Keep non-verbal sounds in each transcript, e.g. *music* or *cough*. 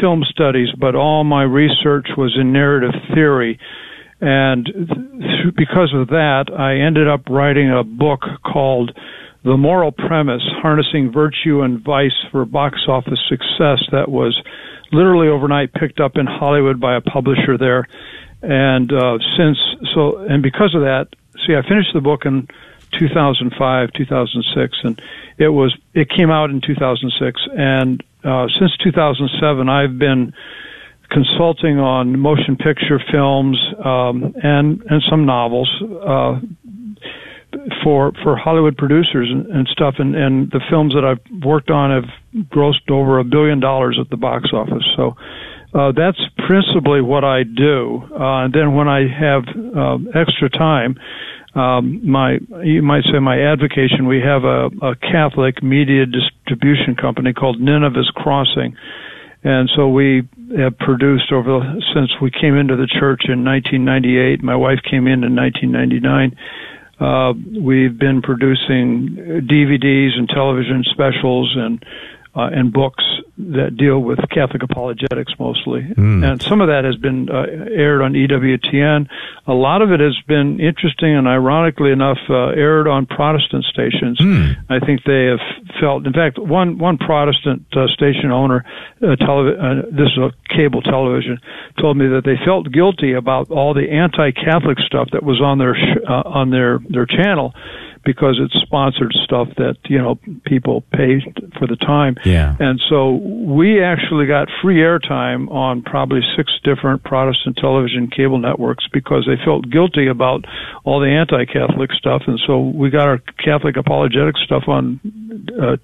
film studies, but all my research was in narrative theory. And th- because of that, I ended up writing a book called The Moral Premise Harnessing Virtue and Vice for Box Office Success that was literally overnight picked up in Hollywood by a publisher there. And uh, since so, and because of that, see, I finished the book in 2005, 2006, and it was it came out in 2006, and uh, since 2007, I've been consulting on motion picture films um, and and some novels uh, for for Hollywood producers and, and stuff. And, and the films that I've worked on have grossed over a billion dollars at the box office. So. Uh, that's principally what I do. Uh, and then when I have uh, extra time, um, my you might say my advocation. We have a, a Catholic media distribution company called Nineveh's Crossing, and so we have produced over since we came into the church in 1998. My wife came in in 1999. Uh, we've been producing DVDs and television specials and uh, and books that deal with Catholic apologetics mostly. Mm. And some of that has been uh, aired on EWTN. A lot of it has been interesting and ironically enough uh, aired on Protestant stations. Mm. I think they have felt, in fact, one, one Protestant uh, station owner, uh, televi- uh, this is a cable television, told me that they felt guilty about all the anti-Catholic stuff that was on their, sh- uh, on their, their channel because it's sponsored stuff that you know people pay for the time. Yeah. And so we actually got free airtime on probably six different Protestant television cable networks because they felt guilty about all the anti-Catholic stuff, and so we got our Catholic apologetic stuff on uh,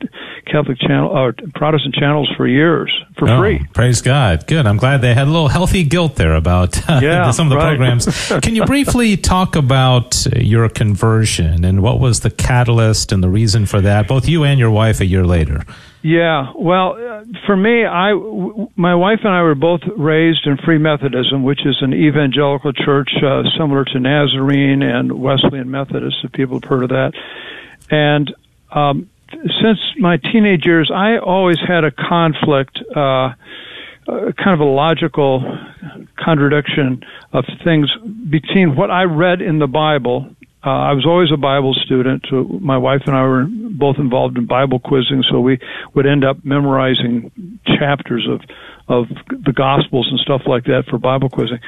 Catholic channel or uh, Protestant channels for years for oh, free. Praise God! Good. I'm glad they had a little healthy guilt there about uh, yeah, *laughs* some of the right. programs. *laughs* Can you briefly talk about your conversion and what was the catalyst and the reason for that? Both you and your wife a year later. Yeah, well, uh, for me, I, w- my wife and I were both raised in Free Methodism, which is an evangelical church uh, similar to Nazarene and Wesleyan Methodist, if people have heard of that. And um, since my teenage years, I always had a conflict, uh, uh, kind of a logical contradiction of things between what I read in the Bible. Uh, I was always a Bible student. So my wife and I were both involved in Bible quizzing, so we would end up memorizing chapters of of the Gospels and stuff like that for Bible quizzing.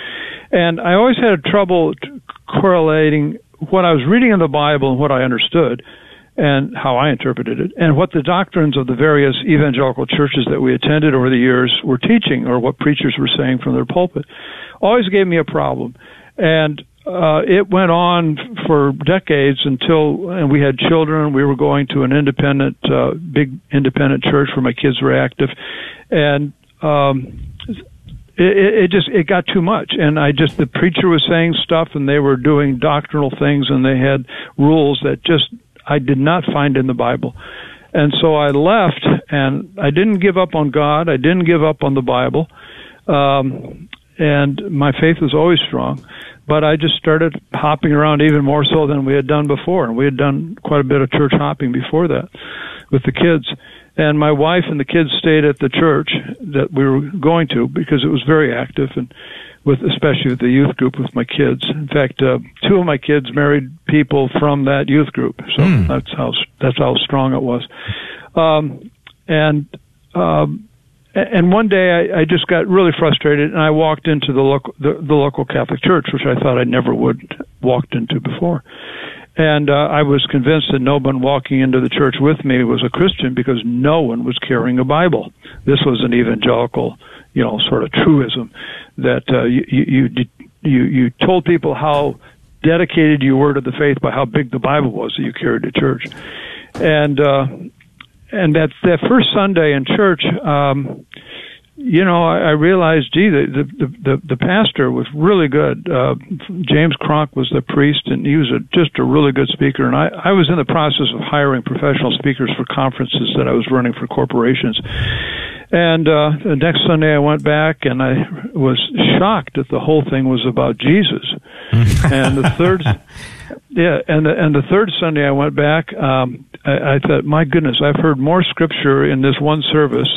And I always had trouble correlating what I was reading in the Bible and what I understood and how I interpreted it, and what the doctrines of the various evangelical churches that we attended over the years were teaching, or what preachers were saying from their pulpit, always gave me a problem. And uh, it went on for decades until, and we had children. We were going to an independent, uh, big independent church where my kids were active, and um, it, it just it got too much and i just the preacher was saying stuff and they were doing doctrinal things and they had rules that just I did not find in the Bible. And so I left, and I didn't give up on God. I didn't give up on the Bible. Um, and my faith was always strong. But I just started hopping around even more so than we had done before. And we had done quite a bit of church hopping before that with the kids. And my wife and the kids stayed at the church that we were going to because it was very active. And with especially with the youth group with my kids. In fact, uh, two of my kids married people from that youth group, so mm. that's how that's how strong it was. Um, and um, and one day I, I just got really frustrated, and I walked into the local the, the local Catholic church, which I thought I never would walked into before. And uh, I was convinced that no one walking into the church with me was a Christian because no one was carrying a Bible. This was an evangelical, you know, sort of truism that uh, you, you you you told people how dedicated you were to the faith by how big the Bible was that you carried to church, and uh, and that that first Sunday in church, um, you know, I, I realized, gee, the, the the the pastor was really good. Uh, James Kronk was the priest, and he was a, just a really good speaker. And I I was in the process of hiring professional speakers for conferences that I was running for corporations and uh, the next Sunday I went back and I was shocked that the whole thing was about Jesus. *laughs* and the third, yeah, and the, and the third Sunday I went back, um, I, I thought, my goodness, I've heard more scripture in this one service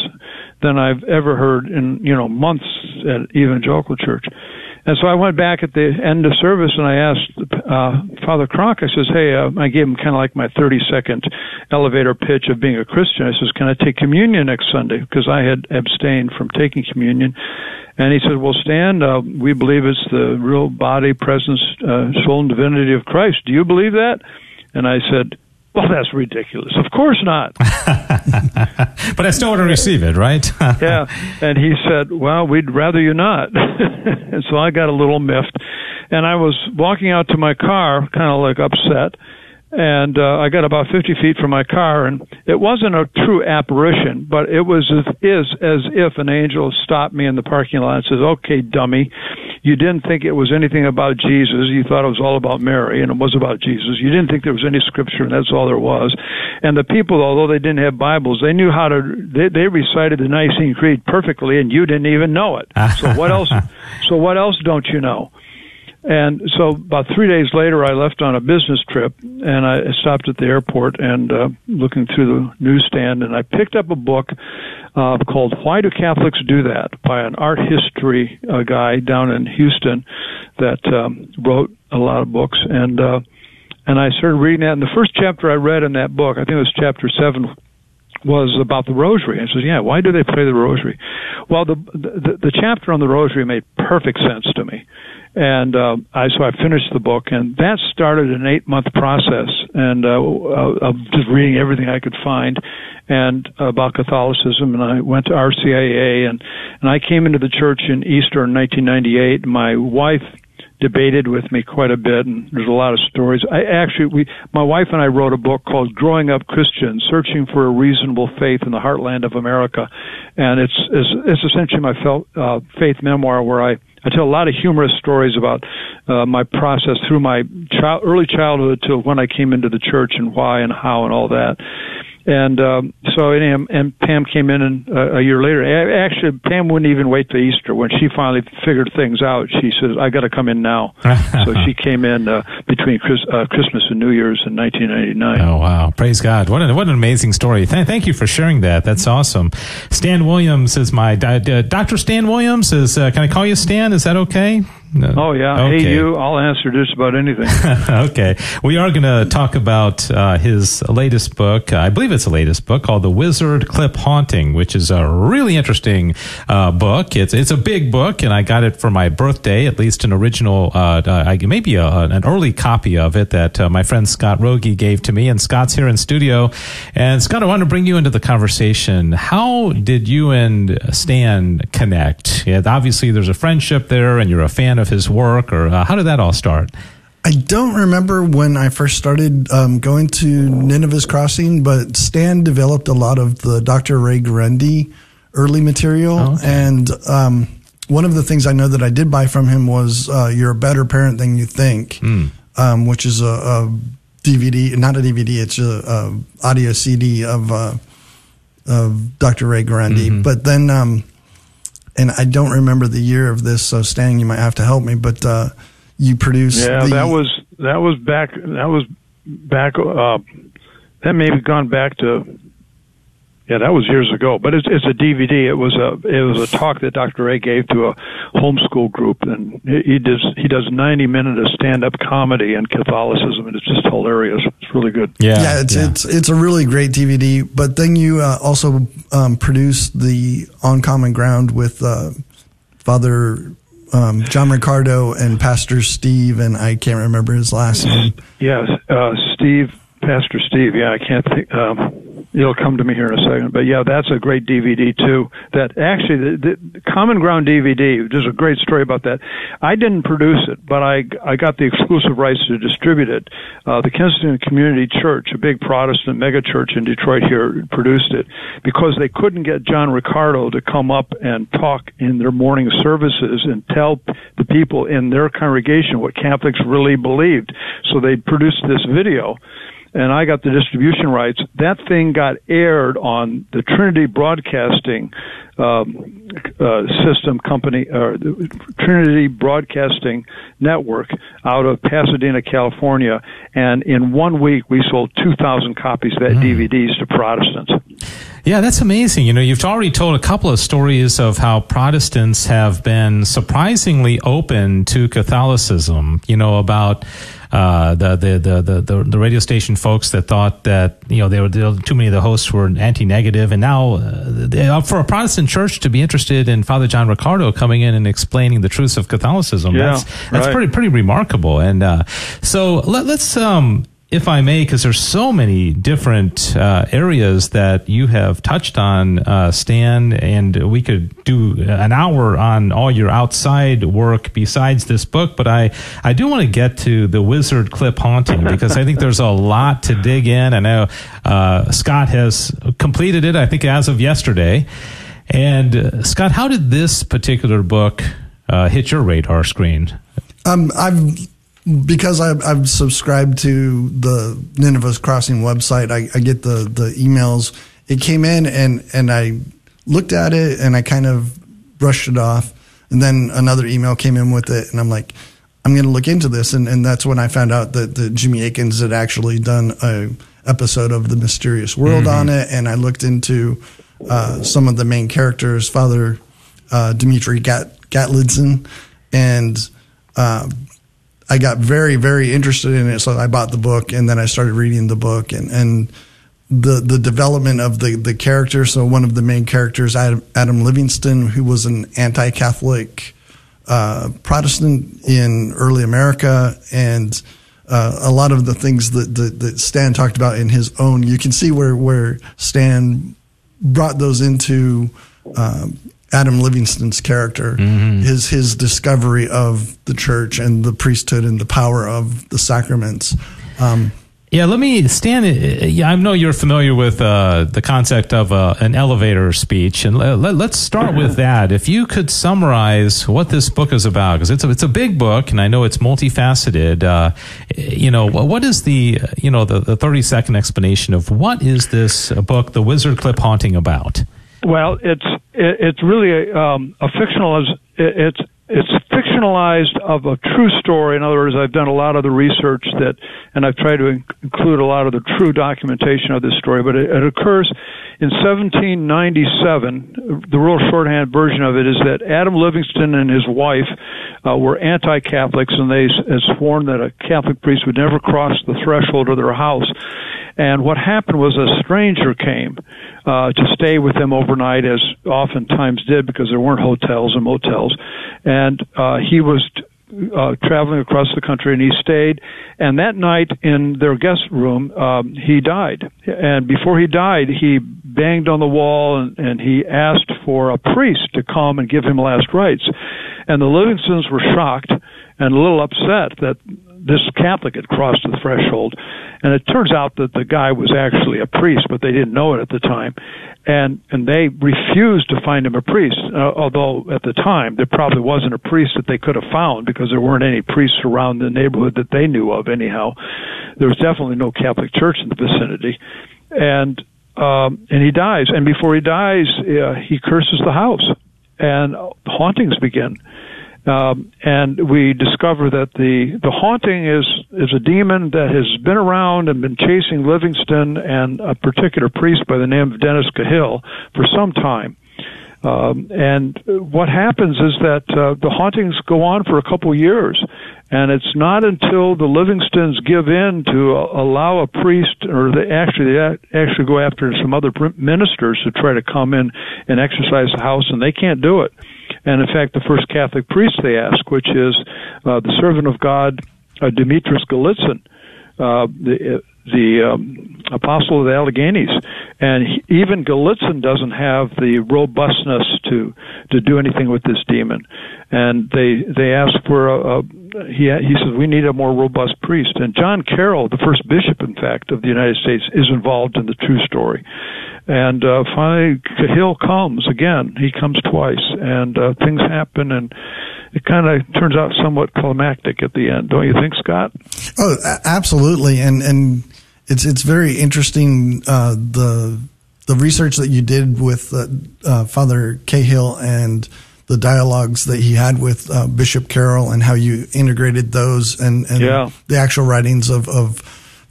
than I've ever heard in you know months at evangelical church. And so I went back at the end of service and I asked uh, Father Cronk. I says, "Hey, uh, I gave him kind of like my 30 second elevator pitch of being a Christian." I says, "Can I take communion next Sunday?" Because I had abstained from taking communion. And he said, "Well, Stan, uh, we believe it's the real body, presence, uh, soul, and divinity of Christ. Do you believe that?" And I said, well, that's ridiculous. Of course not. *laughs* but I still want to receive it, right? *laughs* yeah. And he said, well, we'd rather you not. *laughs* and so I got a little miffed. And I was walking out to my car, kind of like upset and uh, I got about 50 feet from my car, and it wasn't a true apparition, but it was as, is as if an angel stopped me in the parking lot and says, "Okay, dummy, you didn't think it was anything about Jesus. You thought it was all about Mary, and it was about Jesus. You didn't think there was any scripture, and that's all there was." And the people, although they didn't have Bibles, they knew how to. They, they recited the Nicene Creed perfectly, and you didn't even know it. *laughs* So what else? so what else don't you know? And so about three days later, I left on a business trip, and I stopped at the airport and uh, looking through the newsstand, and I picked up a book uh, called "Why Do Catholics Do That" by an art history uh, guy down in Houston that um, wrote a lot of books, and uh, and I started reading that. And the first chapter I read in that book, I think it was chapter seven, was about the rosary. And I said, "Yeah, why do they pray the rosary?" Well, the, the the chapter on the rosary made perfect sense to me and uh, I so I finished the book, and that started an eight month process, and uh, of just reading everything I could find, and uh, about Catholicism. And I went to RCIA, and and I came into the church in Easter in 1998. My wife debated with me quite a bit and there's a lot of stories i actually we my wife and i wrote a book called growing up christian searching for a reasonable faith in the heartland of america and it's it's, it's essentially my felt, uh, faith memoir where i I tell a lot of humorous stories about uh, my process through my child, early childhood to when I came into the church and why and how and all that. And um, so, and, and Pam came in and, uh, a year later. Actually, Pam wouldn't even wait to Easter. When she finally figured things out, she says, "I got to come in now." *laughs* so she came in uh, between Chris, uh, Christmas and New Year's in 1999. Oh wow! Praise God! What an what an amazing story. Th- thank you for sharing that. That's awesome. Stan Williams is my uh, Dr. Stan Williams. Is uh, can I call you Stan? Is that okay? No. Oh yeah. Okay. Hey you, I'll answer just about anything. *laughs* okay. We are going to talk about uh, his latest book. I believe it's the latest book called The Wizard Clip Haunting, which is a really interesting uh, book. It's it's a big book, and I got it for my birthday. At least an original, uh, uh maybe a, an early copy of it that uh, my friend Scott Rogie gave to me. And Scott's here in studio. And Scott, I want to bring you into the conversation. How did you and Stan connect? Yeah, obviously, there's a friendship there, and you're a fan of his work, or uh, how did that all start? I don't remember when I first started um, going to Nineveh's Crossing, but Stan developed a lot of the Dr. Ray Guarendi early material. Oh, okay. And um, one of the things I know that I did buy from him was uh, You're a Better Parent Than You Think, mm. um, which is a, a, DVD, not a DVD, it's a, a audio CD of, uh, of Dr. Ray Guarendi. Mm-hmm. But then um, and I don't remember the year of this, so Stan, you might have to help me. But uh, you produced. Yeah, the, that was that was back. That was back. Uh, that may have gone back to yeah, that was years ago, but it's it's a DVD. It was a it was a talk that Dr. Ray gave to a homeschool group, and he does he does ninety minutes of stand up comedy and Catholicism, and it's just hilarious. It's really good. Yeah, yeah, it's yeah. it's it's a really great DVD. But then you uh, also um, produced the On Common Ground with uh, Father um, John Riccardo and Pastor Steve, and I can't remember his last name. Yes, uh, Steve, Pastor Steve. Yeah, I can't think. Um, it'll come to me here in a second. But yeah, that's a great DVD too. That actually, the, the Common Ground DVD. There's a great story about that. I didn't produce it, but I I got the exclusive rights to distribute it. Uh, the Kensington Community Church, a big Protestant megachurch in Detroit, here produced it because they couldn't get John Riccardo to come up and talk in their morning services and tell the people in their congregation what Catholics really believed. So they produced this video and I got the distribution rights. That thing got aired on the Trinity Broadcasting um, uh, System Company, or Trinity Broadcasting Network, out of Pasadena, California. And in one week, we sold 2,000 copies of that mm. DVDs to Protestants. Yeah, that's amazing. You know, you've already told a couple of stories of how Protestants have been surprisingly open to Catholicism. You know, about uh, the, the, the, the, the radio station folks that thought that, you know, they were, too many of the hosts were anti-negative. And now, uh, for a Protestant church to be interested in Father John Riccardo coming in and explaining the truths of Catholicism, yeah, that's, that's right. pretty, pretty remarkable. And, uh, so let, us um, if I may, because there's so many different uh, areas that you have touched on, uh, Stan, and we could do an hour on all your outside work besides this book. But I, I do want to get to the Wizard Clip haunting because I think there's a lot to dig in. I know uh, Scott has completed it, I think, as of yesterday. And uh, Scott, how did this particular book uh, hit your radar screen? Um, I've because I've, I've, subscribed to the Nineveh's Crossing website, I, I, get the, the emails. It came in and, and I looked at it and I kind of brushed it off. And then another email came in with it, and I'm like, I'm going to look into this. And, and that's when I found out that, that Jimmy Akins had actually done a episode of The Mysterious World mm-hmm. on it. And I looked into uh, some of the main characters, Father uh, Dimitri Gat- Gatlidzin, and uh, I got very, very interested in it. So I bought the book and then I started reading the book and, and the, the development of the, the character. So one of the main characters, Adam, Adam Livingston, who was an anti-Catholic, uh, Protestant in early America and, uh, a lot of the things that, that, that, Stan talked about in his own, you can see where, where Stan brought those into, um, Adam Livingston's character, mm-hmm. his his discovery of the church and the priesthood and the power of the sacraments. Um, yeah, let me stand. Yeah, I know you're familiar with uh, the concept of uh, an elevator speech, and let, us start with *clears throat* that. If you could summarize what this book is about, because it's a, it's a big book, and I know it's multifaceted. Uh, you know, what is the you know the, the 30 second explanation of what is this book, The Wizard Clip Haunting, about? Well, it's it, it's really a, um, a fictional. It's it's fictionalized of a true story. In other words, I've done a lot of the research that, and I've tried to include a lot of the true documentation of this story. But it, it occurs in 1797. The real shorthand version of it is that Adam Livingston and his wife uh, were anti-Catholics, and they had sworn that a Catholic priest would never cross the threshold of their house. And what happened was a stranger came uh, to stay with them overnight, as oftentimes did, because there weren't hotels and motels. And uh, he was uh, traveling across the country, and he stayed. And that night in their guest room, um, he died. And before he died, he banged on the wall and, and he asked for a priest to come and give him last rites. And the Livingstons were shocked and a little upset that this Catholic had crossed the threshold. And it turns out that the guy was actually a priest, but they didn't know it at the time. And and they refused to find him a priest, uh, although at the time there probably wasn't a priest that they could have found because there weren't any priests around the neighborhood that they knew of. Anyhow, there was definitely no Catholic church in the vicinity, and um, and he dies. And before he dies, uh, he curses the house, and hauntings begin um, and we discover that the the haunting is is a demon that has been around and been chasing Livingston and a particular priest by the name of Dennis Cahill for some time. Um, and what happens is that uh, the hauntings go on for a couple years, and it's not until the Livingstons give in to uh, allow a priest, or they actually they actually go after some other ministers to try to come in and exorcise the house, and they can't do it. And in fact, the first Catholic priest they ask, which is uh, the servant of God, uh, Demetrius Gallitzin, uh, the, the um, apostle of the Alleghenies, and he, even Gallitzin doesn't have the robustness to to do anything with this demon. And they they ask for a, a he he says we need a more robust priest. And John Carroll, the first bishop, in fact, of the United States, is involved in the true story. And uh, finally, Cahill comes again. He comes twice, and uh, things happen, and it kind of turns out somewhat climactic at the end, don't you think, Scott? Oh, absolutely. And and it's it's very interesting uh, the the research that you did with uh, uh, Father Cahill and the dialogues that he had with uh, Bishop Carroll and how you integrated those and, and yeah. the actual writings of, of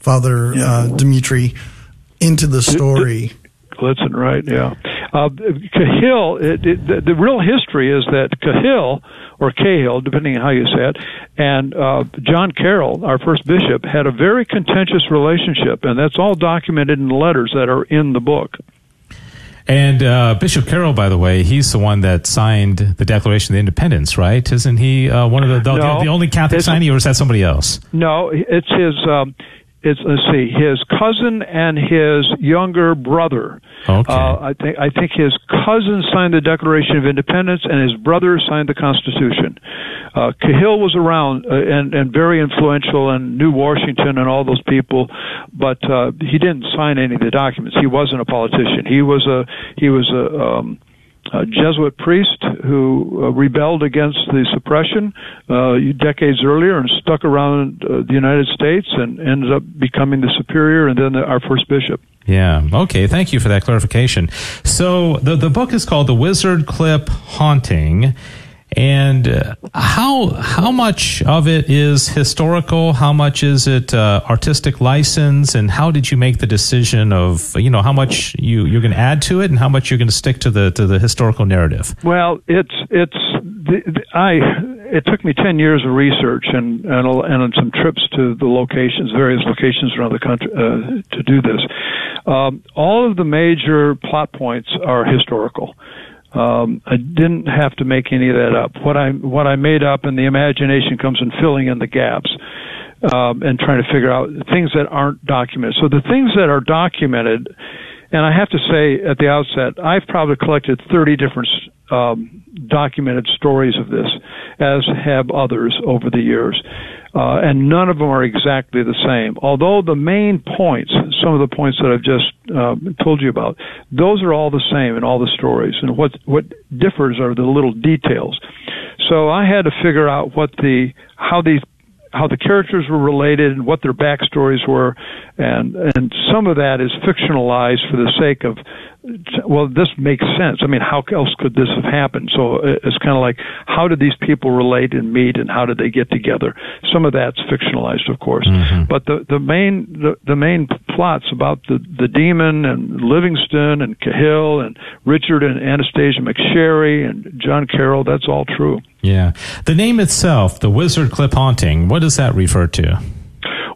Father yeah. Uh, Dimitri into the story. Listen, right? Yeah. Uh, Cahill, it, it, the, the, real history is that Cahill, or Cahill, depending on how you say it, and uh, John Carroll, our first bishop, had a very contentious relationship, and that's all documented in the letters that are in the book. And uh, Bishop Carroll, by the way, he's the one that signed the Declaration of Independence, right? Isn't he uh, one of the the, no, the, the only Catholic signee, or is that somebody else? No, it's his. Um, it's let's see, his cousin and his younger brother. Okay. Uh, I think I think his cousin signed the Declaration of Independence, and his brother signed the Constitution. Uh, Cahill was around uh, and and very influential and knew Washington and all those people, but uh, he didn't sign any of the documents. He wasn't a politician. He was a he was a um, a Jesuit priest who uh, rebelled against the suppression uh, decades earlier and stuck around uh, the United States and ended up becoming the superior and then the, our first bishop. Yeah. Okay. Thank you for that clarification. So the the book is called The Wizard Clip Haunting. And uh, how how much of it is historical? How much is it uh, artistic license? And how did you make the decision of you know how much you you're going to add to it and how much you're going to stick to the to the historical narrative? Well, it's it's the, the, I it took me ten years of research and and, and some trips to the locations, various locations around the country uh, to do this. Um, all of the major plot points are historical. Um, I didn't have to make any of that up. What I what I made up, and the imagination comes in filling in the gaps um, and trying to figure out things that aren't documented. So the things that are documented, and I have to say at the outset, I've probably collected 30 different um, documented stories of this, as have others over the years uh, and none of them are exactly the same. Although the main points, some of the points that I've just uh, told you about, those are all the same in all the stories, and what what differs are the little details. So I had to figure out what the how these how the characters were related and what their backstories were, and and some of that is fictionalized for the sake of well, this makes sense. I mean, how else could this have happened? So uh, it's kind of like, how did these people relate and meet, and how did they get together? Some of that's fictionalized, of course, mm-hmm. but the the main the, the main plots about the the demon and Livingston and Cahill and Richard and Anastasia McSherry and John Carroll, that's all true. Yeah, the name itself, the Wizard Clip Haunting, what does that refer to?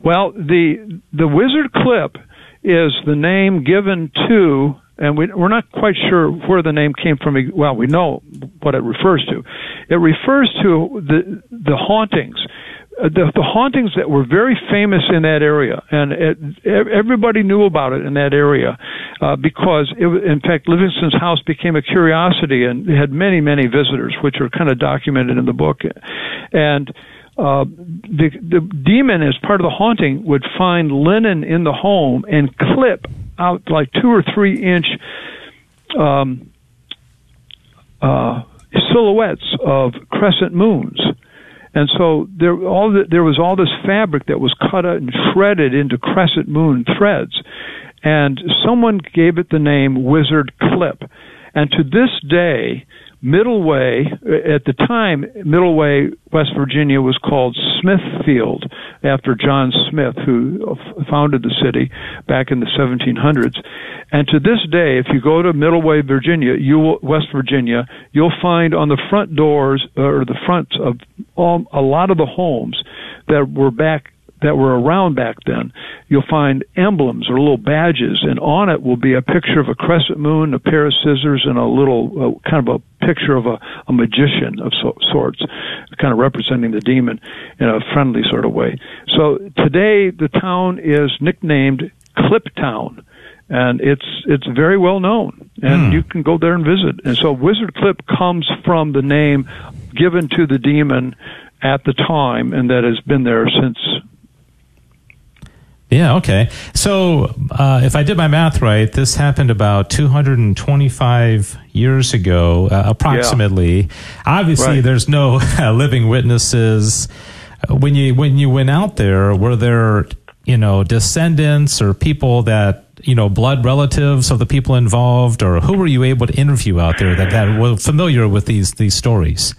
Well, the the Wizard Clip is the name given to and we, are not quite sure where the name came from. Well, we know what it refers to. It refers to the the hauntings, uh, the, the hauntings that were very famous in that area, and it, everybody knew about it in that area uh, because, it, in fact, Livingston's house became a curiosity and had many, many visitors, which are kind of documented in the book, and. Uh, the the demon, as part of the haunting, would find linen in the home and clip out like two or three inch um, uh, silhouettes of crescent moons. And so there, all the, there was all this fabric that was cut out and shredded into crescent moon threads. And someone gave it the name Wizard Clip. And to this day, Middleway, at the time, Middleway, West Virginia was called Smithfield after John Smith, who founded the city back in the 1700s. And to this day, if you go to Middleway, Virginia, you will, West Virginia, you'll find on the front doors or the fronts of all, a lot of the homes that were back that were around back then, you'll find emblems or little badges, and on it will be a picture of a crescent moon, a pair of scissors, and a little uh, kind of a picture of a, a magician of so, sorts, kind of representing the demon in a friendly sort of way. So today, the town is nicknamed Clip Town and it's it's very well known, and hmm. you can go there and visit. And so Wizard Clip comes from the name given to the demon at the time, and that has been there since yeah, okay. So, uh, if I did my math right, this happened about 225 years ago, uh, approximately. Yeah. Obviously, right. there's no uh, *laughs* living witnesses. When you when you went out there, were there you know, descendants or people that, you know, blood relatives of the people involved, or who were you able to interview out there that, that were familiar with these, these stories?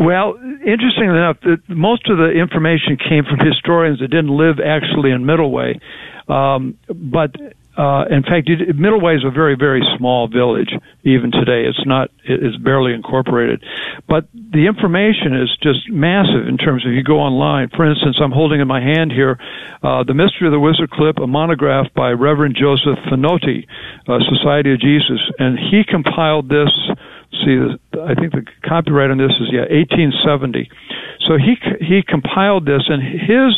Well, interestingly enough, most of the information came from historians that didn't live actually in Middleway. Um, but uh, in fact, Middleway is a very, very small village. Even today, it's not. It's barely incorporated, but the information is just massive in terms of you go online. For instance, I'm holding in my hand here uh, the Mystery of the Wizard Clip, a monograph by Reverend Joseph Finotti, uh, Society of Jesus, and he compiled this. See, I think the copyright on this is yeah, 1870. So he he compiled this, and his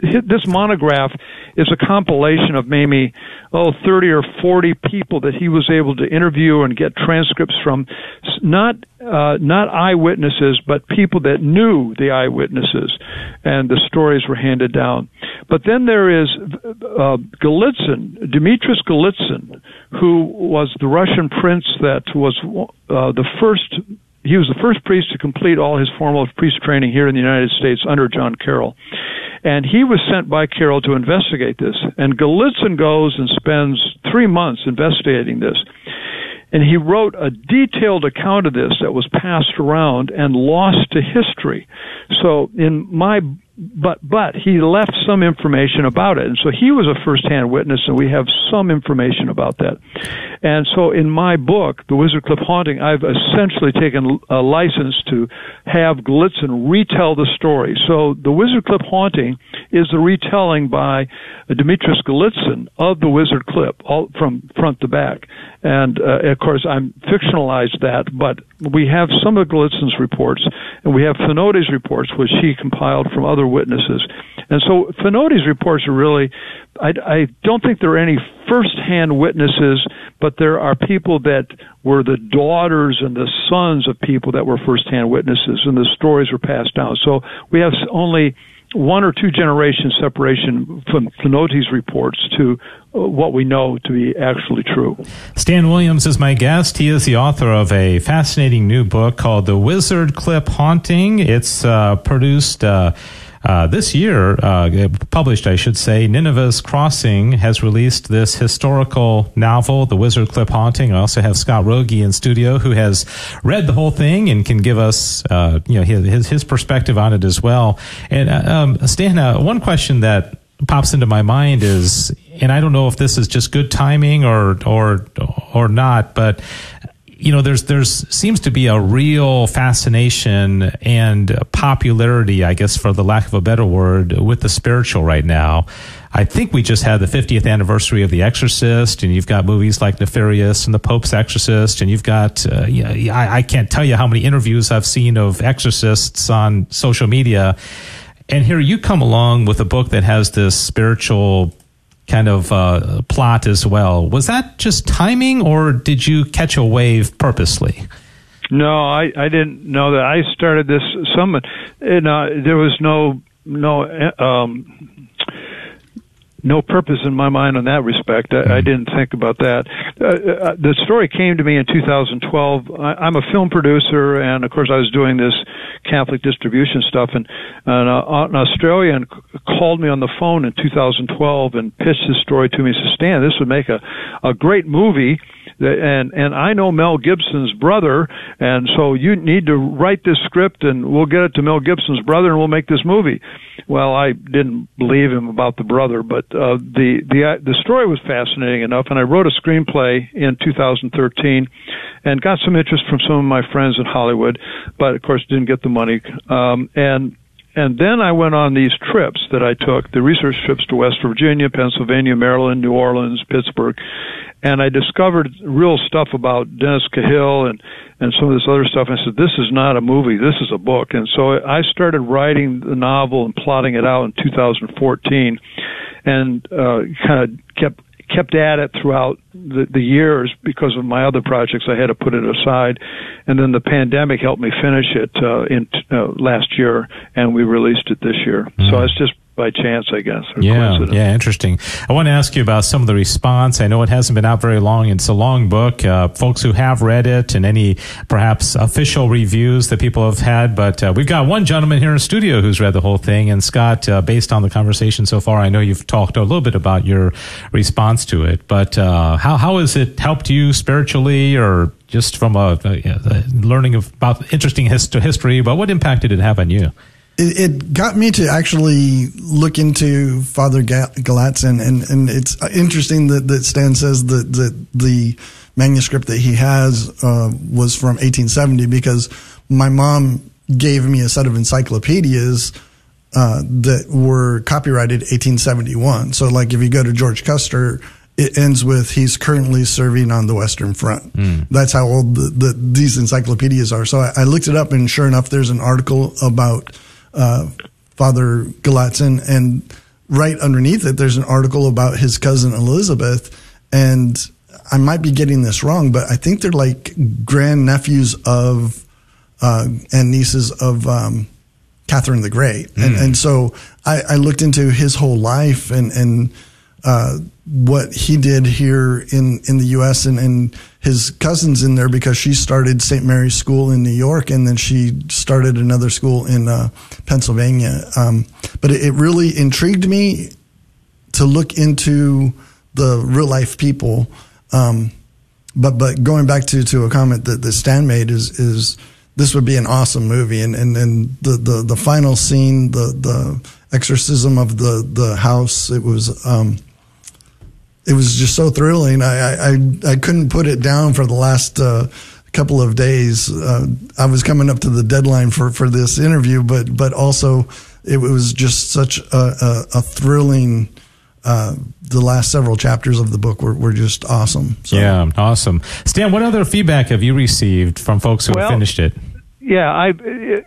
this monograph is a compilation of maybe oh 30 or 40 people that he was able to interview and get transcripts from. Not uh, not eyewitnesses but people that knew the eyewitnesses and the stories were handed down. But then there is uh, Golitsyn Dmitris Golitsyn who was the Russian prince that was uh, the first he was the first priest to complete all his formal priest training here in the United States under John Carroll. And he was sent by Carroll to investigate this. And Gallitzin goes and spends three months investigating this. And he wrote a detailed account of this that was passed around and lost to history. So in my but but he left some information about it, and so he was a first-hand witness, and we have some information about that. And so in my book, The Wizard Clip Haunting, I've essentially taken a license to have Golitsyn retell the story. So The Wizard Clip Haunting is the retelling by Dmitris Golitsyn of the Wizard Clip, all from front to back. And uh, of course, I'm fictionalized that, but we have some of Golitsyn's reports, and we have Finotti's reports, which he compiled from other witnesses. And so Finotti's reports are really, I, I don't think there are any first-hand witnesses, but there are people that were the daughters and the sons of people that were first-hand witnesses, and the stories were passed down. So we have only one or two generations separation from Finotti's reports to uh, what we know to be actually true. Stan Williams is my guest. He is the author of a fascinating new book called The Wizard Clip Haunting. It's uh, produced. Uh, uh, this year, uh, published, I should say, Nineveh's Crossing has released this historical novel, The Wizard Clip Haunting. I also have Scott Rogie in studio who has read the whole thing and can give us, uh, you know, his, his perspective on it as well. And uh, um, Stan, uh, one question that pops into my mind is, and I don't know if this is just good timing or or or not, but you know, there's there's seems to be a real fascination and popularity, I guess, for the lack of a better word, with the spiritual right now. I think we just had the 50th anniversary of The Exorcist, and you've got movies like Nefarious and The Pope's Exorcist, and you've got, uh, yeah, I, I can't tell you how many interviews I've seen of exorcists on social media. And here you come along with a book that has this spiritual kind of uh, plot as well. Was that just timing, or did you catch a wave purposely? No, I, I didn't know that. I started this summit, and uh, there was no no um, no purpose in my mind in that respect. I, I mm-hmm. didn't think about that. Uh, uh, the story came to me in 2012. I, I'm a film producer, and of course, I was doing this Catholic distribution stuff, and, and uh, an Australian called me on the phone in 2012 and pitched his story to me. He said, "Stan, this would make a a great movie." and and I know Mel Gibson's brother, and so you need to write this script, and we'll get it to Mel Gibson's brother, and we'll make this movie. Well, I didn't believe him about the brother, but uh, the the the story was fascinating enough, and I wrote a screenplay in 2013, and got some interest from some of my friends in Hollywood, but of course didn't get the money. Um, and and then I went on these trips that I took, the research trips to West Virginia, Pennsylvania, Maryland, New Orleans, Pittsburgh, and I discovered real stuff about Dennis Cahill and and some of this other stuff. And I said, "This is not a movie. This is a book." And so I started writing the novel and plotting it out in 2014, and uh, kind of kept kept at it throughout the, the years because of my other projects. I had to put it aside, and then the pandemic helped me finish it uh, in uh, last year, and we released it this year. Mm-hmm. So it's just by chance, I guess. yeah, yeah, interesting. I want to ask you about some of the response. I know it hasn't been out very long. It's a long book. Uh, folks who have read it and any perhaps official reviews that people have had, but uh, we've got one gentleman here in studio who's read the whole thing. And Scott, uh, based on the conversation so far, I know you've talked a little bit about your response to it, but uh, how how has it helped you spiritually or just from a, a, a learning about interesting hist- history? But what impact did it have on you? It, it, got me to actually look into Father Galatzin, and, and it's interesting that, that Stan says that, that the manuscript that he has uh, was from 1870 because my mom gave me a set of encyclopedias uh, that were copyrighted 1871. So, like if you go to George Custer, it ends with he's currently serving on the Western Front. Mm. That's how old the, the, these encyclopedias are. So I, I, looked it up, and sure enough, there's an article about uh, Father Galatzin, and right underneath it, there's an article about his cousin Elizabeth, and I might be getting this wrong, but I think they're like grand nephews of uh, and nieces of um, Catherine the Great, mm. and and so I, I, looked into his whole life and and uh, what he did here in in the U.S. and and his cousins in there because she started St. Mary's School in New York and then she started another school in uh, Pennsylvania. Um, but it, it, really intrigued me to look into the real life people. Um, but but going back to, to a comment that, that Stan made is is this would be an awesome movie and and, and the, the, the final scene the the exorcism of the the house it was um, it was just so thrilling. I, I, I couldn't put it down for the last uh, couple of days. Uh, I was coming up to the deadline for, for this interview, but but also it was just such a, a, a thrilling. Uh, the last several chapters of the book were, were just awesome. So. Yeah, awesome. Stan, what other feedback have you received from folks who well, have finished it? Yeah, I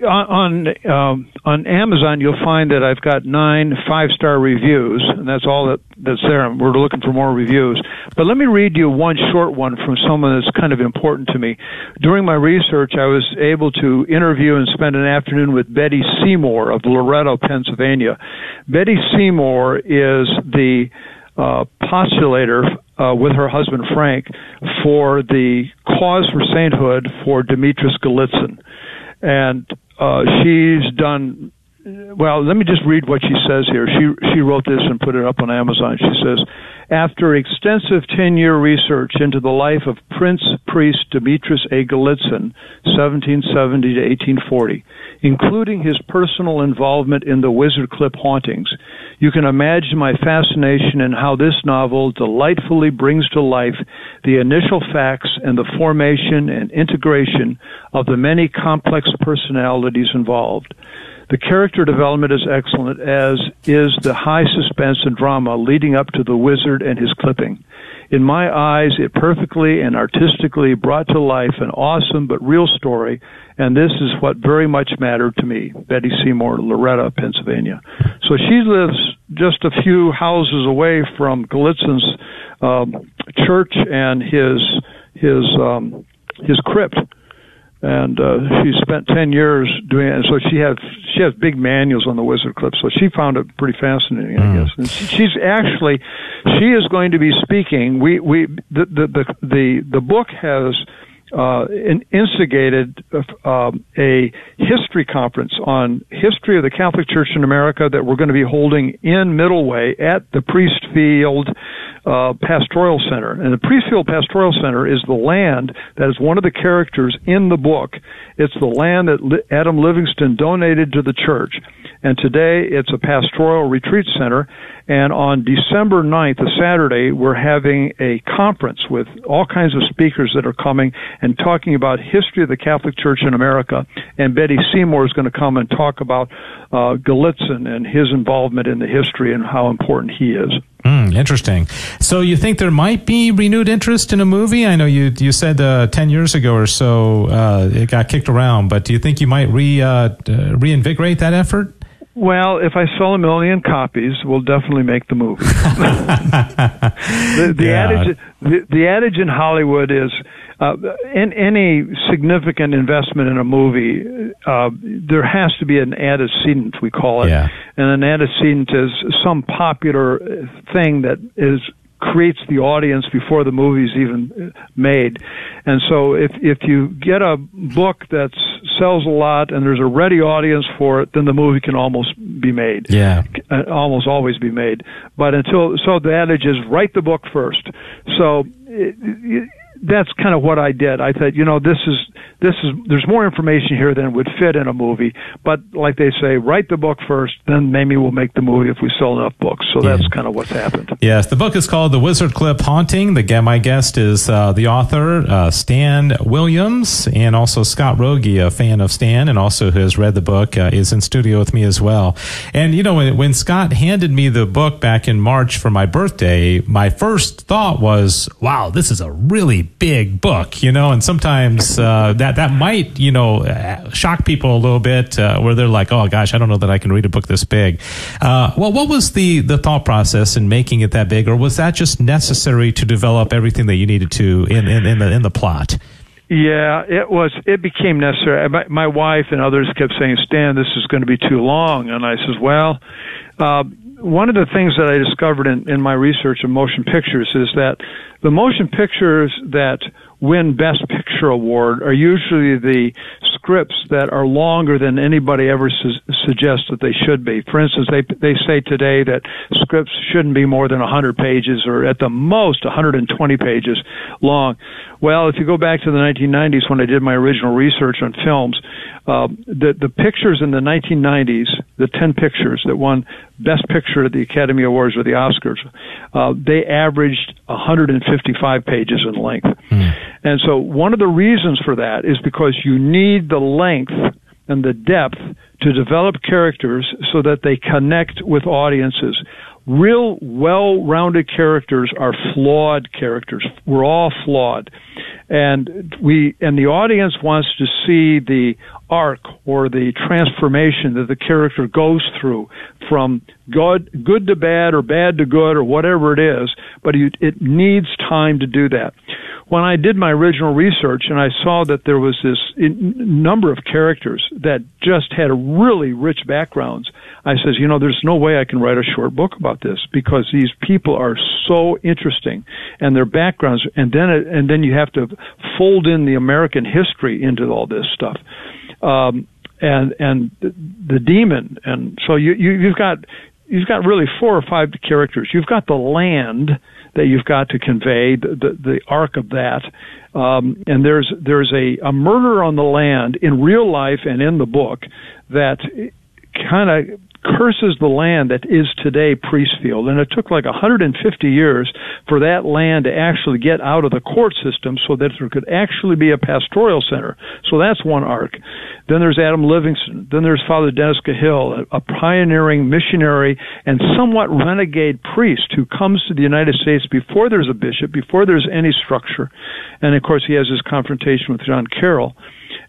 on um, on Amazon you'll find that I've got nine five star reviews, and that's all that that's there. We're looking for more reviews, but let me read you one short one from someone that's kind of important to me. During my research, I was able to interview and spend an afternoon with Betty Seymour of Loretto, Pennsylvania. Betty Seymour is the uh, postulator uh, with her husband Frank for the cause for sainthood for Demetrius Gallitzin and uh, she's done. Well, let me just read what she says here. She she wrote this and put it up on Amazon. She says, after extensive ten-year research into the life of Prince Priest Demetrius A. Gallitzin, 1770 to 1840, including his personal involvement in the Wizard Clip hauntings, you can imagine my fascination in how this novel delightfully brings to life the initial facts and the formation and integration of the many complex personalities involved. The character development is excellent, as is the high suspense and drama leading up to the wizard and his clipping. In my eyes, it perfectly and artistically brought to life an awesome but real story, and this is what very much mattered to me. Betty Seymour, Loretto, Pennsylvania. So she lives just a few houses away from Gallitzin's um, church and his his um, his crypt and uh, she spent ten years doing it. And so she has she has big manuals on the wizard clip. So she found it pretty fascinating, I mm. guess. And she's actually she is going to be speaking. We we the the the the, the book has. Uh, instigated uh, a history conference on history of the Catholic Church in America that we're going to be holding in Middleway at the Priestfield uh, Pastoral Center. And the Priestfield Pastoral Center is the land that is one of the characters in the book. It's the land that Adam Livingston donated to the church. And today it's a pastoral retreat center. And on December 9th, a Saturday, we're having a conference with all kinds of speakers that are coming and talking about history of the Catholic Church in America. And Betty Seymour is going to come and talk about uh, Gallitzin and his involvement in the history and how important he is. Mm, interesting. So you think there might be renewed interest in a movie? I know you you said uh, ten years ago or so uh, it got kicked around, but do you think you might re uh, reinvigorate that effort? Well, if I sell a million copies, we'll definitely make the movie. *laughs* the, the yeah. adage, the, the adage in Hollywood is, uh, in any significant investment in a movie, uh, there has to be an antecedent, we call it. Yeah. And an antecedent is some popular thing that is creates the audience before the movie's even made. And so if if you get a book that sells a lot and there's a ready audience for it, then the movie can almost be made. Yeah. Uh, almost always be made. But until so the adage is write the book first. So it, it, that's kind of what I did. I thought, you know, this is this is there's more information here than would fit in a movie. But like they say, write the book first, then maybe we'll make the movie if we sell enough books. So yeah. that's kind of what's happened. Yes, the book is called The Wizard Clip Haunting. The my guest is uh, the author uh, Stan Williams, and also Scott Rogie, a fan of Stan, and also who has read the book, uh, is in studio with me as well. And you know, when, when Scott handed me the book back in March for my birthday, my first thought was, "Wow, this is a really big book," you know. And sometimes uh, that that might you know shock people a little bit uh, where they're like oh gosh i don't know that i can read a book this big uh, well what was the the thought process in making it that big or was that just necessary to develop everything that you needed to in in, in the in the plot yeah, it was. It became necessary. My, my wife and others kept saying, "Stan, this is going to be too long," and I says, "Well, uh, one of the things that I discovered in, in my research of motion pictures is that the motion pictures that win Best Picture award are usually the scripts that are longer than anybody ever su- suggests that they should be. For instance, they they say today that scripts shouldn't be more than 100 pages or at the most 120 pages long. Well, if you go back to the 1990s when I did my original research on films, uh, the the pictures in the 1990s, the 10 pictures that won Best Picture at the Academy Awards or the Oscars, uh, they averaged 155 pages in length. Mm. And so one of the reasons for that is because you need the length and the depth to develop characters so that they connect with audiences. Real well-rounded characters are flawed characters. We're all flawed. And we, and the audience wants to see the arc or the transformation that the character goes through from good, good to bad or bad to good or whatever it is, but it needs time to do that when I did my original research and I saw that there was this number of characters that just had really rich backgrounds, I says, you know, there's no way I can write a short book about this because these people are so interesting and their backgrounds, and then it, and then you have to fold in the American history into all this stuff. Um, and and the demon, and so you, you you've got you've got really four or five characters. You've got the land, that you've got to convey the the, the arc of that. Um, and there's there's a, a murder on the land in real life and in the book that kind of curses the land that is today Priestfield. And it took like 150 years for that land to actually get out of the court system so that there could actually be a pastoral center. So that's one arc. Then there's Adam Livingston. Then there's Father Dennis Cahill, a, pioneering missionary and somewhat renegade priest who comes to the United States before there's a bishop, before there's any structure. And of course, he has his confrontation with John Carroll.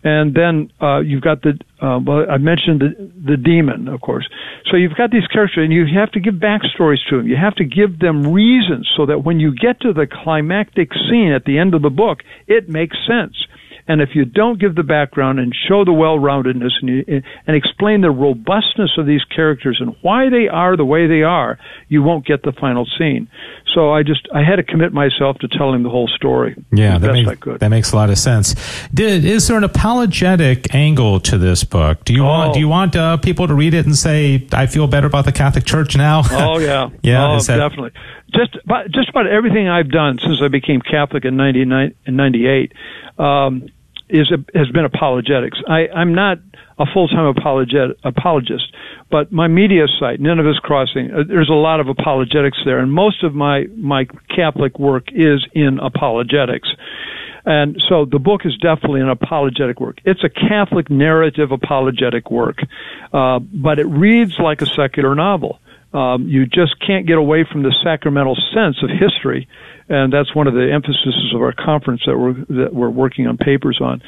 And then uh, you've got the uh, well, I mentioned the the demon, of course. So you've got these characters, and you have to give backstories to them. You have to give them reasons so that when you get to the climactic scene at the end of the book, it makes sense. And if you don't give the background and show the well-roundedness and, you, and explain the robustness of these characters and why they are the way they are, you won't get the final scene. So I just I had to commit myself to telling the whole story. Yeah, that, make, that makes a lot of sense. Did, is there an apologetic angle to this book? Do you oh. want do you want uh, people to read it and say I feel better about the Catholic Church now? Oh yeah, *laughs* yeah, oh, that... definitely. Just about just about everything I've done since I became Catholic in ninety nine in ninety eight um, is a, has been apologetics. I, I'm not a full time apologet, apologist, but my media site, Nineveh's Crossing, uh, there's a lot of apologetics there, and most of my my Catholic work is in apologetics. And so the book is definitely an apologetic work. It's a Catholic narrative apologetic work, uh, but it reads like a secular novel. Um, you just can't get away from the sacramental sense of history and that's one of the emphases of our conference that we're that we're working on papers on.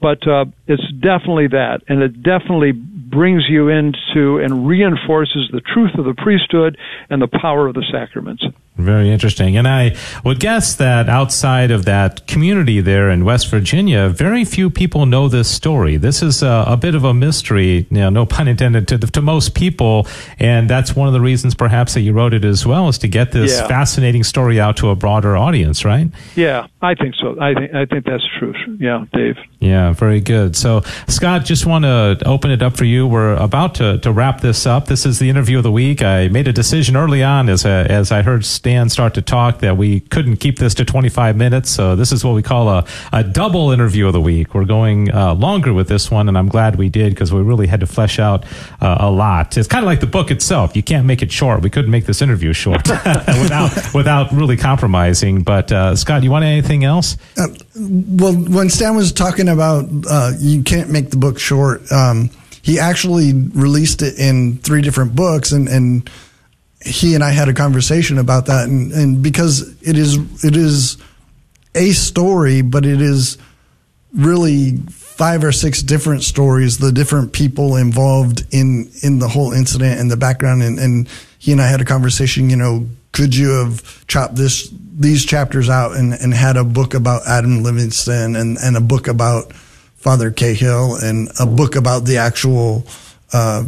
But uh, it's definitely that, and it definitely brings you into and reinforces the truth of the priesthood and the power of the sacraments. Very interesting. And I would guess that outside of that community there in West Virginia, very few people know this story. This is a, a bit of a mystery, you know, no pun intended, to, to most people. And that's one of the reasons perhaps that you wrote it as well, is to get this yeah. fascinating story out to a broader audience, right? Yeah, I think so. I think, I think that's true. Yeah, Dave. Yeah, very good. So, Scott, just want to open it up for you. We're about to, to wrap this up. This is the interview of the week. I made a decision early on as, a, as I heard Stan start to talk that we couldn't keep this to 25 minutes. So this is what we call a, a double interview of the week. We're going uh, longer with this one, and I'm glad we did because we really had to flesh out uh, a lot. It's kind of like the book itself. You can't make it short. We couldn't make this interview short *laughs* without without really compromising. But uh, Scott, you want anything else? Uh, well, when Stan was talking about uh, you can't make the book short. Um, he actually released it in three different books and, and he and I had a conversation about that, and, and because it is it is a story, but it is really five or six different stories, the different people involved in in the whole incident and the background, and, and he and I had a conversation. You know, could you have chopped this these chapters out and, and had a book about Adam Livingston and, and a book about Father Cahill and a book about the actual uh,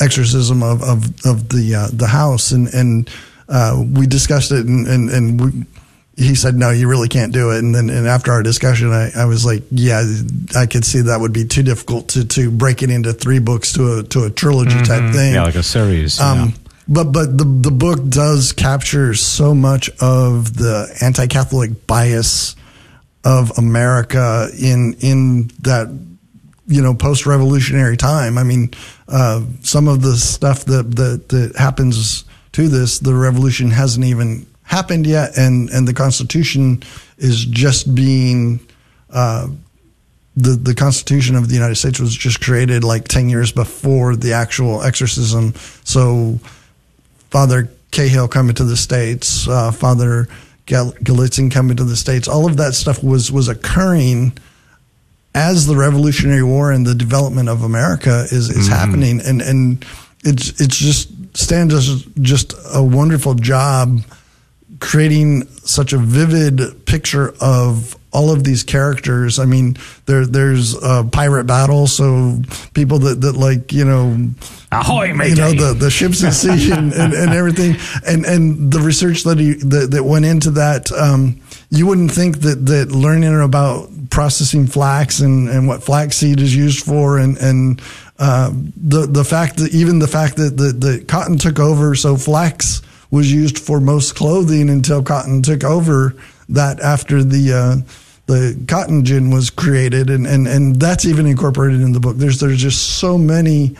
exorcism of of, of the uh, the house, and and uh, we discussed it, and and, and we, he said, "No, you really can't do it." And then and after our discussion, I, I was like, "Yeah, I could see that would be too difficult to to break it into three books to a to a trilogy mm-hmm. type thing." Yeah, like a series. Um, yeah. But but the the book does capture so much of the anti-Catholic bias of America in in that you know post revolutionary time. I mean, uh, some of the stuff that, that that happens to this, the revolution hasn't even happened yet, and and the Constitution is just being. Uh, the, the Constitution of the United States was just created like 10 years before the actual exorcism. So, Father Cahill coming to the States, uh, Father Gallitzin coming to the States, all of that stuff was, was occurring as the Revolutionary War and the development of America is is mm-hmm. happening, and and it's it's just Stan does just a wonderful job creating such a vivid picture of all of these characters. I mean, there there's a pirate battle, so people that, that like you know, ahoy, mate, you know the, the ships at sea and, and, and, *laughs* everything, and and the research that he that, that went into that. Um, you wouldn't think that that learning about processing flax and, and what flaxseed is used for and and uh, the the fact that even the fact that the, the cotton took over. So flax was used for most clothing until cotton took over that after the uh, the cotton gin was created. And, and and that's even incorporated in the book. There's there's just so many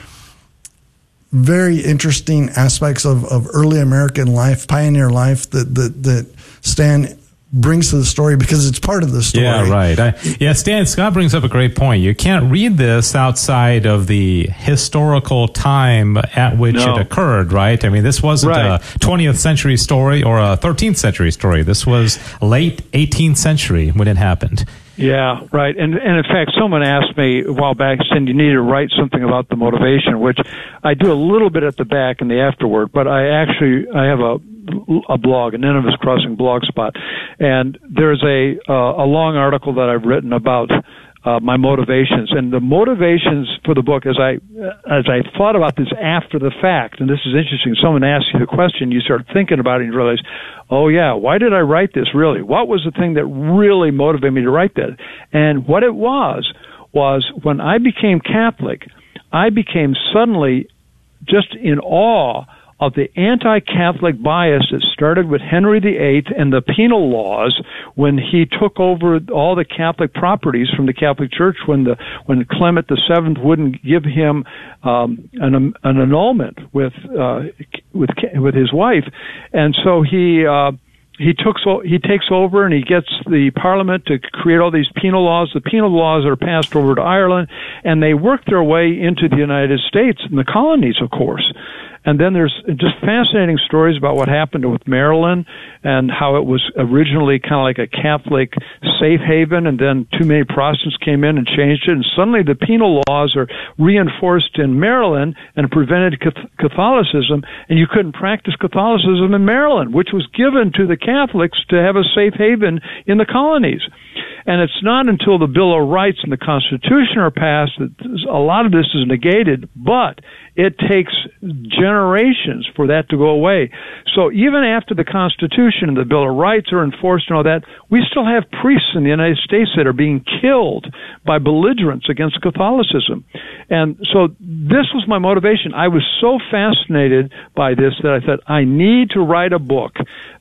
very interesting aspects of, of early American life pioneer life that that that Stan brings to the story because it's part of the story. Yeah, right. I, yeah, Stan Scott brings up a great point. You can't read this outside of the historical time at which no. it occurred, right? I mean, this wasn't right. a 20th century story or a 13th century story. This was late 18th century when it happened. Yeah, right. And and in fact, someone asked me a while back, said you need to write something about the motivation, which I do a little bit at the back and the afterword, but I actually I have a a blog, a Nineveh's Crossing blog spot, and there's a uh, a long article that I've written about uh, my motivations. And the motivations for the book as I as I thought about this after the fact and this is interesting someone asks you the question you start thinking about it and you realize oh yeah why did I write this really? What was the thing that really motivated me to write that? And what it was was when I became Catholic I became suddenly just in awe of the anti-Catholic bias that started with Henry VIII and the penal laws when he took over all the Catholic properties from the Catholic Church when the when Clement VII wouldn't give him um, an an annulment with uh, with with his wife, and so he. Uh, he took so he takes over and he gets the parliament to create all these penal laws. The penal laws are passed over to Ireland, and they work their way into the United States and the colonies, of course. And then there's just fascinating stories about what happened with Maryland and how it was originally kind of like a Catholic safe haven, and then too many Protestants came in and changed it, and suddenly the penal laws are reinforced in Maryland and prevented Catholicism, and you couldn't practice Catholicism in Maryland, which was given to the Catholics to have a safe haven in the colonies. And it's not until the Bill of Rights and the Constitution are passed that a lot of this is negated, but it takes generations for that to go away. So even after the Constitution and the Bill of Rights are enforced and all that, we still have priests in the United States that are being killed by belligerents against Catholicism. And so this was my motivation. I was so fascinated by this that I thought I need to write a book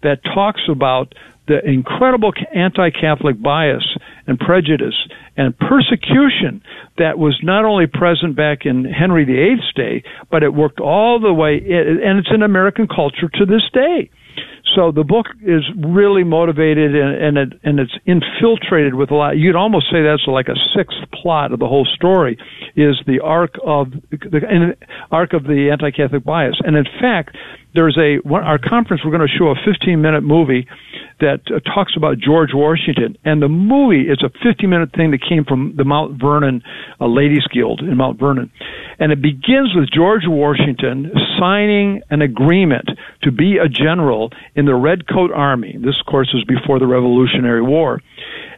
that talks about the incredible anti-Catholic bias and prejudice and persecution that was not only present back in Henry VIII's day, but it worked all the way, and it's in American culture to this day. So the book is really motivated and and, it, and it's infiltrated with a lot. You'd almost say that's like a sixth plot of the whole story is the arc of the arc of the anti-Catholic bias. And in fact, there's a our conference. We're going to show a 15 minute movie that uh, talks about George Washington, and the movie is a 50 minute thing that came from the Mount Vernon uh, Ladies Guild in Mount Vernon, and it begins with George Washington signing an agreement to be a general in the Redcoat Army. This, of course, was before the Revolutionary War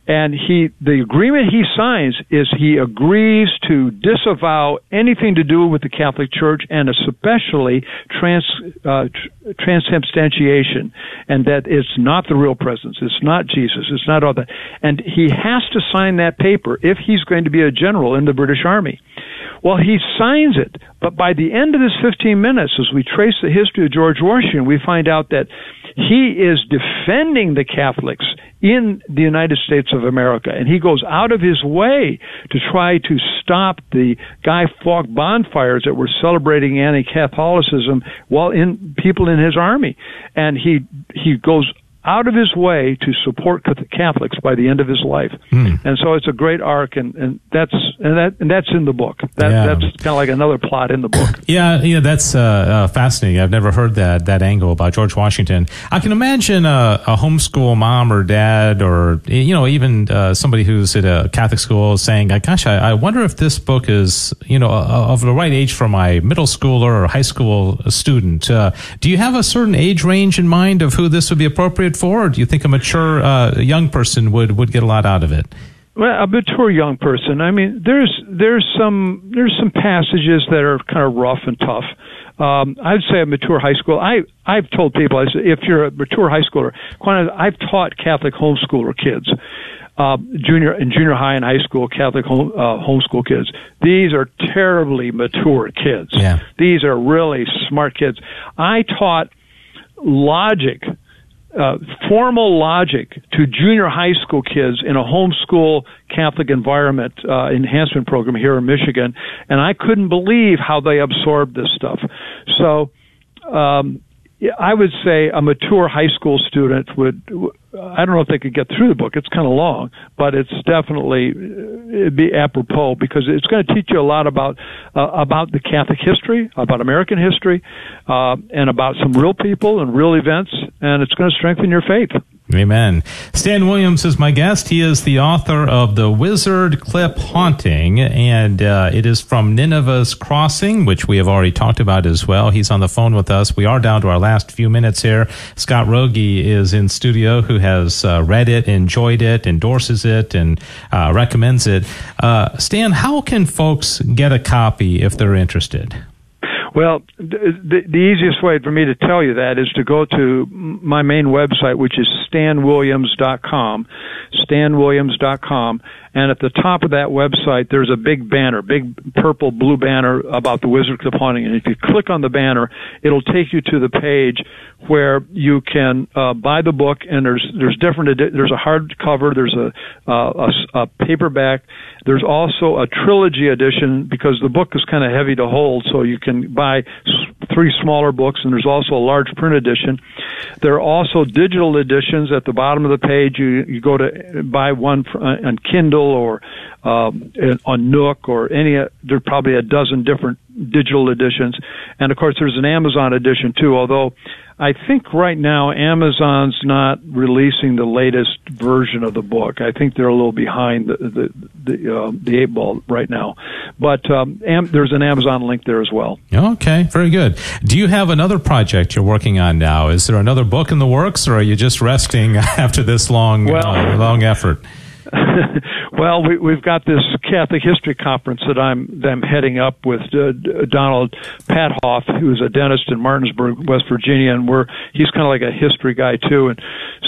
and he the agreement he signs is he agrees to disavow anything to do with the Catholic Church and especially trans uh, transubstantiation, and that it's not the real presence, it's not Jesus, it's not all that, and he has to sign that paper if he's going to be a general in the British Army. Well, he signs it, but by the end of this 15 minutes, as we trace the history of George Washington, we find out that he is defending the Catholics in the United States of America. And he goes out of his way to try to stop the Guy Fawkes bonfires that were celebrating anti-Catholicism while in people in his army. And he, he goes out of his way to support Catholics by the end of his life, hmm. and so it's a great arc, and, and that's and that and that's in the book. That, yeah. That's kind of like another plot in the book. *clears throat* yeah, yeah, that's uh, uh, fascinating. I've never heard that that angle about George Washington. I can imagine a, a homeschool mom or dad, or you know, even uh, somebody who's at a Catholic school saying, "Gosh, I, I wonder if this book is you know of the right age for my middle schooler or high school student." Uh, do you have a certain age range in mind of who this would be appropriate? For, or do you think a mature uh, young person would would get a lot out of it? Well, a mature young person. I mean, there's there's some there's some passages that are kind of rough and tough. Um, I'd say a mature high school. I I've told people I say if you're a mature high schooler, I've taught Catholic homeschooler kids. Uh, junior and junior high and high school Catholic home, uh, homeschool kids. These are terribly mature kids. Yeah. These are really smart kids. I taught logic uh, formal logic to junior high school kids in a homeschool Catholic environment uh, enhancement program here in Michigan, and I couldn't believe how they absorbed this stuff. So, um, I would say a mature high school student would. I don't know if they could get through the book. It's kind of long, but it's definitely it'd be apropos because it's going to teach you a lot about uh, about the Catholic history, about American history, uh, and about some real people and real events, and it's going to strengthen your faith. Amen. Stan Williams is my guest. He is the author of The Wizard Clip Haunting, and uh, it is from Nineveh's Crossing, which we have already talked about as well. He's on the phone with us. We are down to our last few minutes here. Scott Rogie is in studio who has uh, read it, enjoyed it, endorses it, and uh, recommends it. Uh, Stan, how can folks get a copy if they're interested? Well, the, the easiest way for me to tell you that is to go to my main website, which is stanwilliams.com, stanwilliams.com, and at the top of that website, there's a big banner, big purple blue banner about the Wizard Clip Haunting. And if you click on the banner, it'll take you to the page where you can uh, buy the book. And there's there's different. There's a hardcover. There's a, uh, a, a paperback. There's also a trilogy edition because the book is kind of heavy to hold, so you can buy three smaller books, and there's also a large print edition. There are also digital editions at the bottom of the page. You you go to buy one on Kindle or um, on Nook or any. There's probably a dozen different digital editions, and of course there's an Amazon edition too. Although I think right now Amazon's not releasing the latest version of the book. I think they're a little behind the the the, uh, the eight ball right now, but um, am, there's an Amazon link there as well. Okay, very good. Do you have another project you're working on now? Is there another book in the works, or are you just resting *laughs* after this long well, uh, long effort? *laughs* well, we, we've got this Catholic History Conference that I'm that I'm heading up with uh, Donald Pathoff, who's a dentist in Martinsburg, West Virginia, and we're he's kind of like a history guy too, and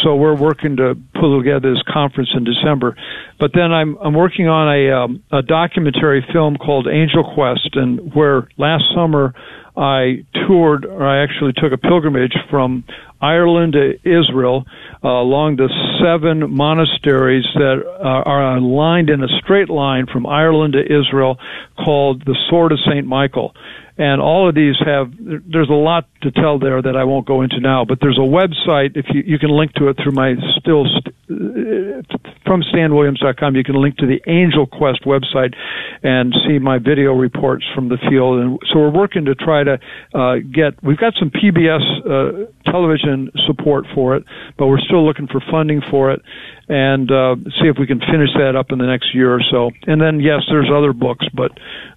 so we're working to pull together this conference in December. But then I'm I'm working on a um, a documentary film called Angel Quest, and where last summer I toured, or I actually took a pilgrimage from Ireland to Israel uh, along the seven monasteries that uh, are aligned in a straight line from Ireland to Israel called the Sword of St. Michael. And all of these have, there's a lot to tell there that I won't go into now, but there's a website, if you, you can link to it through my still, uh, from stanwilliams.com, you can link to the Angel Quest website and see my video reports from the field. And so we're working to try to uh, get, we've got some PBS uh, television support for it, but we're still looking for funding for it and uh, see if we can finish that up in the next year or so. And then, yes, there's other books, but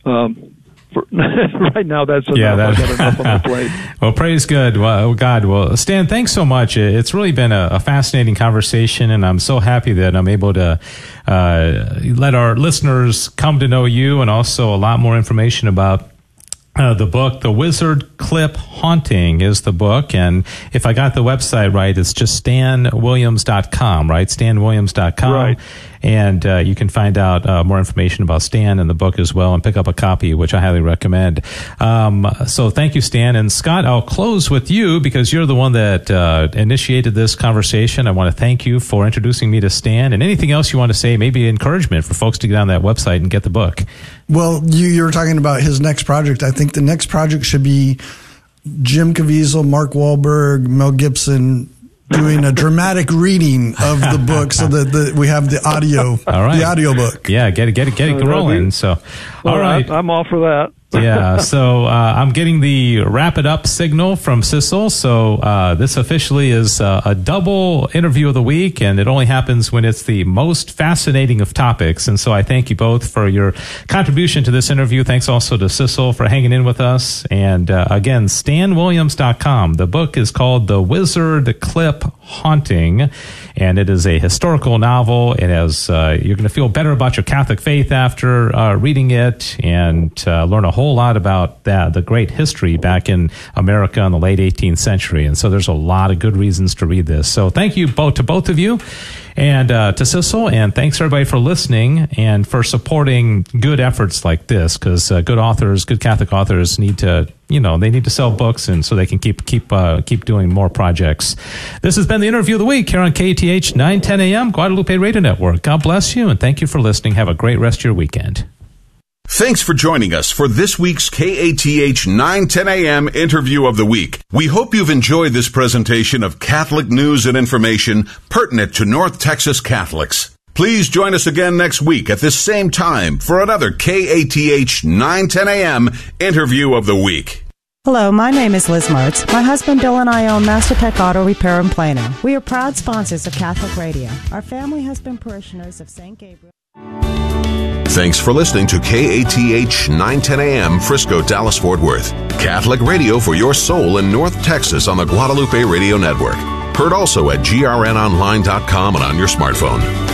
um, *laughs* right now that's enough. Yeah, that, enough on the *laughs* plate. well, praise good. Well, God. Well, Stan, thanks so much. It's really been a, a fascinating conversation, and I'm so happy that I'm able to uh, let our listeners come to know you and also a lot more information about uh, the book, The Wizard Clip Haunting, is the book. And if I got the website right, it's just stanwilliams.com, right? stanwilliams.com. Right. And uh, you can find out uh, more information about Stan and the book as well and pick up a copy, which I highly recommend. Um, so thank you, Stan. And Scott, I'll close with you because you're the one that uh, initiated this conversation. I want to thank you for introducing me to Stan. And anything else you want to say, maybe encouragement for folks to get on that website and get the book. Well, you, you were talking about his next project. I think the next project should be Jim Caviezel, Mark Wahlberg, Mel Gibson doing a dramatic reading of the book so that the, we have the audio, all right. the audio book. Yeah, get it, get it, get it rolling. So, all well, right, I'm all for that yeah. *laughs* So uh, I'm getting the wrap it up signal from Sissel. So uh, this officially is uh, a double interview of the week, and it only happens when it's the most fascinating of topics. And so I thank you both for your contribution to this interview. Thanks also to Sissel for hanging in with us. And uh, again, StanWilliams.com. The book is called The Wizard Clip Haunting, and it is a historical novel. It has uh, you're going to feel better about your Catholic faith after uh, reading it, and learn a whole whole lot about that, the great history back in America in the late 18th century. And so there's a lot of good reasons to read this. So thank you both to both of you and uh, to Sissel. And thanks everybody for listening and for supporting good efforts like this because uh, good authors, good Catholic authors need to, you know, they need to sell books and so they can keep keep uh, keep doing more projects. This has been the interview of the week here on KATH 910 AM Guadalupe Radio Network. God bless you and thank you for listening. Have a great rest of your weekend. Thanks for joining us for this week's KATH 910 AM interview of the week. We hope you've enjoyed this presentation of Catholic news and information pertinent to North Texas Catholics. Please join us again next week at this same time for another KATH 910 AM interview of the week. Hello, my name is Liz Martz. My husband Bill and I own Mastertech Auto Repair in Plano. We are proud sponsors of Catholic Radio. Our family has been parishioners of St. Gabriel. Thanks for listening to KATH 910 AM Frisco, Dallas, Fort Worth. Catholic radio for your soul in North Texas on the Guadalupe Radio Network. Heard also at grnonline.com and on your smartphone.